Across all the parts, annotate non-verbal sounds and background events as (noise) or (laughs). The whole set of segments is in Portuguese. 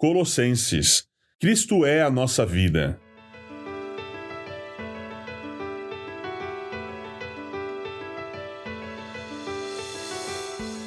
Colossenses. Cristo é a nossa vida.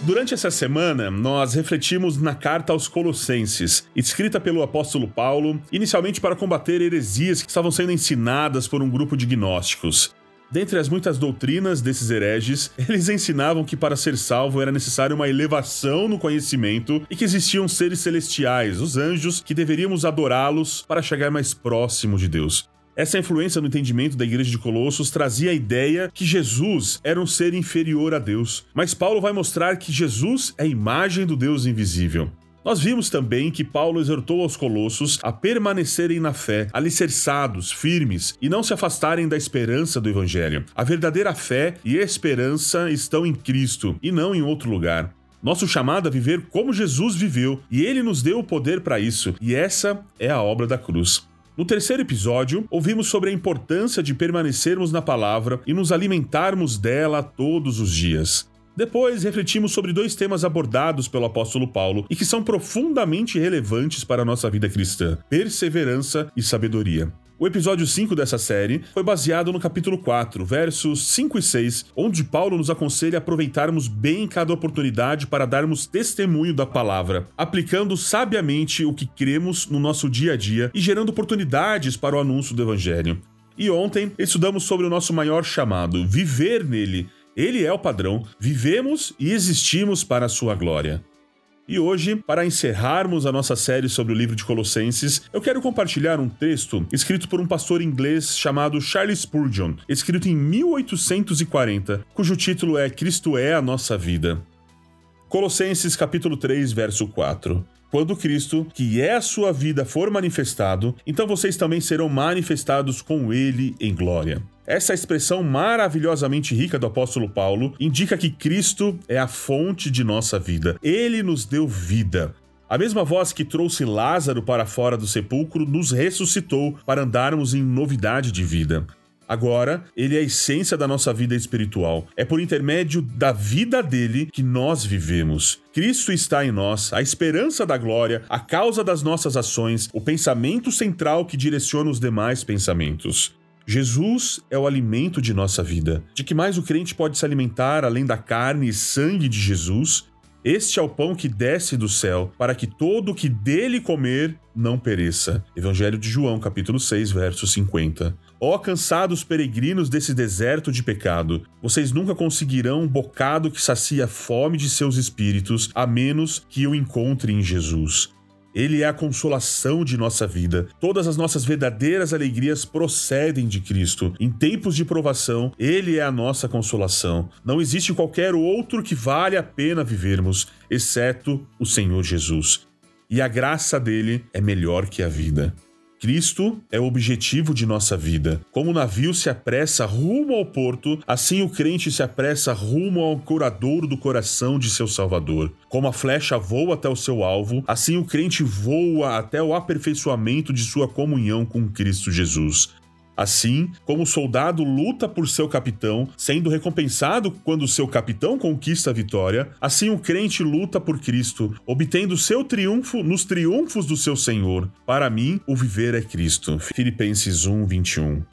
Durante essa semana, nós refletimos na carta aos Colossenses, escrita pelo apóstolo Paulo, inicialmente para combater heresias que estavam sendo ensinadas por um grupo de gnósticos. Dentre as muitas doutrinas desses hereges, (laughs) eles ensinavam que para ser salvo era necessário uma elevação no conhecimento e que existiam seres celestiais, os anjos, que deveríamos adorá-los para chegar mais próximo de Deus. Essa influência no entendimento da igreja de Colossos trazia a ideia que Jesus era um ser inferior a Deus. Mas Paulo vai mostrar que Jesus é a imagem do Deus invisível. Nós vimos também que Paulo exortou aos colossos a permanecerem na fé, alicerçados, firmes e não se afastarem da esperança do evangelho. A verdadeira fé e esperança estão em Cristo e não em outro lugar. Nosso chamado a viver como Jesus viveu, e ele nos deu o poder para isso, e essa é a obra da cruz. No terceiro episódio, ouvimos sobre a importância de permanecermos na palavra e nos alimentarmos dela todos os dias. Depois, refletimos sobre dois temas abordados pelo apóstolo Paulo e que são profundamente relevantes para a nossa vida cristã: perseverança e sabedoria. O episódio 5 dessa série foi baseado no capítulo 4, versos 5 e 6, onde Paulo nos aconselha a aproveitarmos bem cada oportunidade para darmos testemunho da palavra, aplicando sabiamente o que cremos no nosso dia a dia e gerando oportunidades para o anúncio do evangelho. E ontem estudamos sobre o nosso maior chamado, viver nele. Ele é o padrão, vivemos e existimos para a sua glória. E hoje, para encerrarmos a nossa série sobre o livro de Colossenses, eu quero compartilhar um texto escrito por um pastor inglês chamado Charles Spurgeon, escrito em 1840, cujo título é Cristo é a nossa vida. Colossenses capítulo 3, verso 4. Quando Cristo, que é a sua vida, for manifestado, então vocês também serão manifestados com ele em glória. Essa expressão maravilhosamente rica do apóstolo Paulo indica que Cristo é a fonte de nossa vida. Ele nos deu vida. A mesma voz que trouxe Lázaro para fora do sepulcro nos ressuscitou para andarmos em novidade de vida. Agora, ele é a essência da nossa vida espiritual. É por intermédio da vida dele que nós vivemos. Cristo está em nós, a esperança da glória, a causa das nossas ações, o pensamento central que direciona os demais pensamentos. Jesus é o alimento de nossa vida. De que mais o crente pode se alimentar além da carne e sangue de Jesus? Este é o pão que desce do céu, para que todo o que dele comer não pereça. Evangelho de João, capítulo 6, verso 50. Ó cansados peregrinos desse deserto de pecado, vocês nunca conseguirão um bocado que sacia a fome de seus espíritos, a menos que o encontrem em Jesus. Ele é a consolação de nossa vida. Todas as nossas verdadeiras alegrias procedem de Cristo. Em tempos de provação, Ele é a nossa consolação. Não existe qualquer outro que vale a pena vivermos, exceto o Senhor Jesus. E a graça dele é melhor que a vida. Cristo é o objetivo de nossa vida. Como o navio se apressa rumo ao porto, assim o crente se apressa rumo ao curadouro do coração de seu Salvador. Como a flecha voa até o seu alvo, assim o crente voa até o aperfeiçoamento de sua comunhão com Cristo Jesus. Assim, como o soldado luta por seu capitão, sendo recompensado quando seu capitão conquista a vitória, assim o crente luta por Cristo, obtendo seu triunfo nos triunfos do seu Senhor. Para mim, o viver é Cristo. Filipenses 1, 21.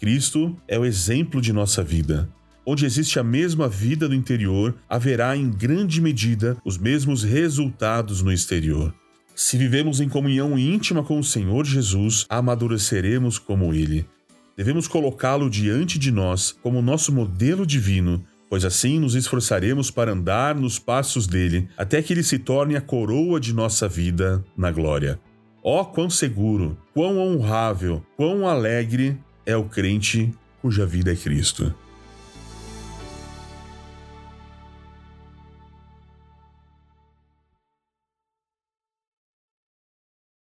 Cristo é o exemplo de nossa vida. Onde existe a mesma vida no interior, haverá em grande medida os mesmos resultados no exterior. Se vivemos em comunhão íntima com o Senhor Jesus, amadureceremos como Ele. Devemos colocá-lo diante de nós como nosso modelo divino, pois assim nos esforçaremos para andar nos passos dele, até que ele se torne a coroa de nossa vida na glória. Ó, oh, quão seguro, quão honrável, quão alegre é o crente cuja vida é Cristo.